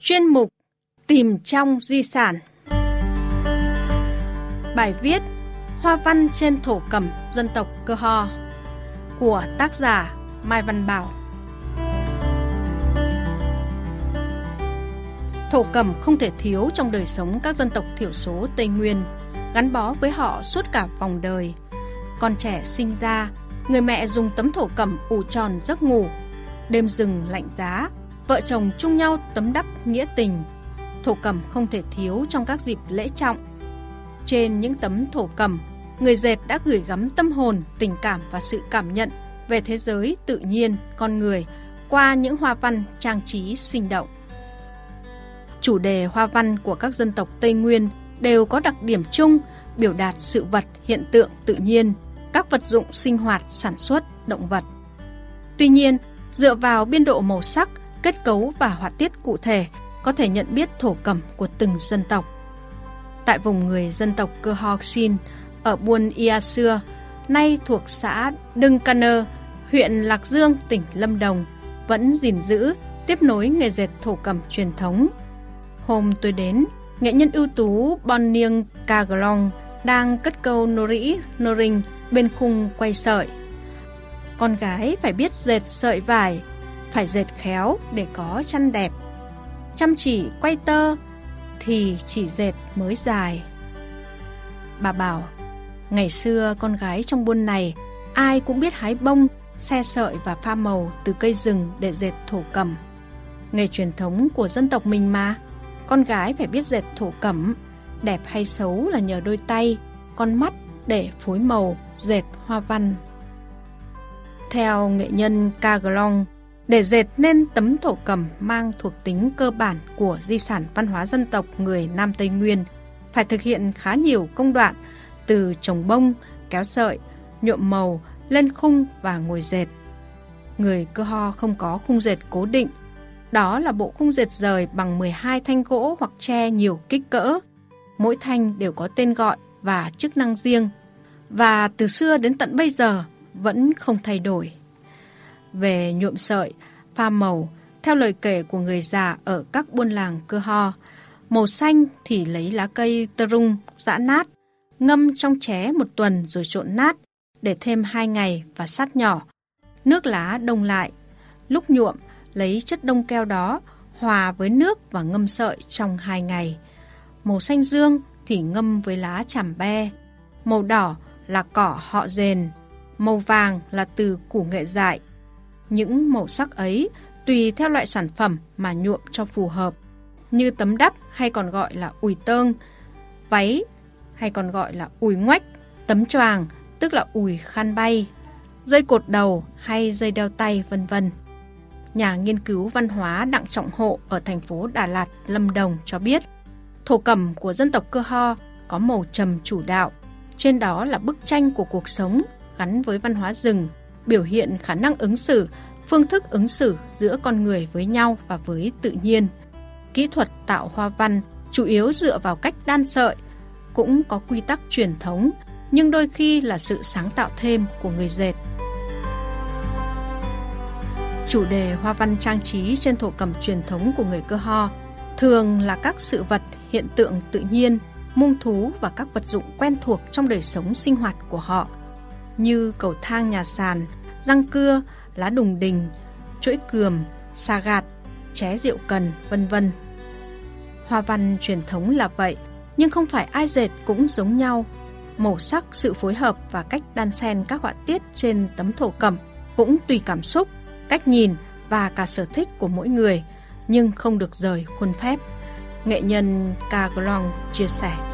chuyên mục Tìm trong di sản. Bài viết Hoa văn trên thổ cẩm dân tộc Cơ Ho của tác giả Mai Văn Bảo. Thổ cẩm không thể thiếu trong đời sống các dân tộc thiểu số Tây Nguyên, gắn bó với họ suốt cả vòng đời. Con trẻ sinh ra, người mẹ dùng tấm thổ cẩm ủ tròn giấc ngủ. Đêm rừng lạnh giá, vợ chồng chung nhau tấm đắp nghĩa tình. Thổ cẩm không thể thiếu trong các dịp lễ trọng. Trên những tấm thổ cẩm, người dệt đã gửi gắm tâm hồn, tình cảm và sự cảm nhận về thế giới tự nhiên, con người qua những hoa văn trang trí sinh động. Chủ đề hoa văn của các dân tộc Tây Nguyên đều có đặc điểm chung, biểu đạt sự vật, hiện tượng tự nhiên, các vật dụng sinh hoạt, sản xuất, động vật. Tuy nhiên, dựa vào biên độ màu sắc, kết cấu và họa tiết cụ thể, có thể nhận biết thổ cẩm của từng dân tộc. Tại vùng người dân tộc Cơ Ho Xin ở Buôn Ia Xưa, nay thuộc xã Đưng Canơ, huyện Lạc Dương, tỉnh Lâm Đồng, vẫn gìn giữ, tiếp nối nghề dệt thổ cẩm truyền thống. Hôm tôi đến, nghệ nhân ưu tú Bon Niêng Caglong đang cất câu nori noring bên khung quay sợi. Con gái phải biết dệt sợi vải, phải dệt khéo để có chăn đẹp. Chăm chỉ quay tơ thì chỉ dệt mới dài. Bà bảo, ngày xưa con gái trong buôn này ai cũng biết hái bông, xe sợi và pha màu từ cây rừng để dệt thổ cẩm. Nghề truyền thống của dân tộc mình mà, con gái phải biết dệt thổ cẩm, đẹp hay xấu là nhờ đôi tay, con mắt để phối màu, dệt hoa văn. Theo nghệ nhân Caglong, để dệt nên tấm thổ cẩm mang thuộc tính cơ bản của di sản văn hóa dân tộc người Nam Tây Nguyên, phải thực hiện khá nhiều công đoạn từ trồng bông, kéo sợi, nhuộm màu, lên khung và ngồi dệt. Người cơ ho không có khung dệt cố định, đó là bộ khung dệt rời bằng 12 thanh gỗ hoặc tre nhiều kích cỡ. Mỗi thanh đều có tên gọi và chức năng riêng, và từ xưa đến tận bây giờ vẫn không thay đổi. Về nhuộm sợi, pha màu, theo lời kể của người già ở các buôn làng cơ ho, màu xanh thì lấy lá cây tơ rung giã nát, ngâm trong ché một tuần rồi trộn nát, để thêm hai ngày và sát nhỏ. Nước lá đông lại. Lúc nhuộm, lấy chất đông keo đó hòa với nước và ngâm sợi trong hai ngày. Màu xanh dương thì ngâm với lá chảm be. Màu đỏ là cỏ họ rền. Màu vàng là từ củ nghệ dại. Những màu sắc ấy tùy theo loại sản phẩm mà nhuộm cho phù hợp. Như tấm đắp hay còn gọi là ủi tơn, váy hay còn gọi là ủi ngoách, tấm choàng tức là ủi khăn bay, dây cột đầu hay dây đeo tay vân vân. Nhà nghiên cứu văn hóa Đặng Trọng Hộ ở thành phố Đà Lạt, Lâm Đồng cho biết, thổ cẩm của dân tộc Cơ Ho có màu trầm chủ đạo, trên đó là bức tranh của cuộc sống gắn với văn hóa rừng, biểu hiện khả năng ứng xử, phương thức ứng xử giữa con người với nhau và với tự nhiên. Kỹ thuật tạo hoa văn chủ yếu dựa vào cách đan sợi, cũng có quy tắc truyền thống, nhưng đôi khi là sự sáng tạo thêm của người dệt. Chủ đề hoa văn trang trí trên thổ cẩm truyền thống của người cơ ho thường là các sự vật, hiện tượng tự nhiên, mung thú và các vật dụng quen thuộc trong đời sống sinh hoạt của họ như cầu thang nhà sàn, răng cưa, lá đùng đình, chuỗi cườm, xà gạt, ché rượu cần, vân vân. Hoa văn truyền thống là vậy, nhưng không phải ai dệt cũng giống nhau. Màu sắc, sự phối hợp và cách đan xen các họa tiết trên tấm thổ cẩm cũng tùy cảm xúc, cách nhìn và cả sở thích của mỗi người, nhưng không được rời khuôn phép. Nghệ nhân Ca Glong chia sẻ.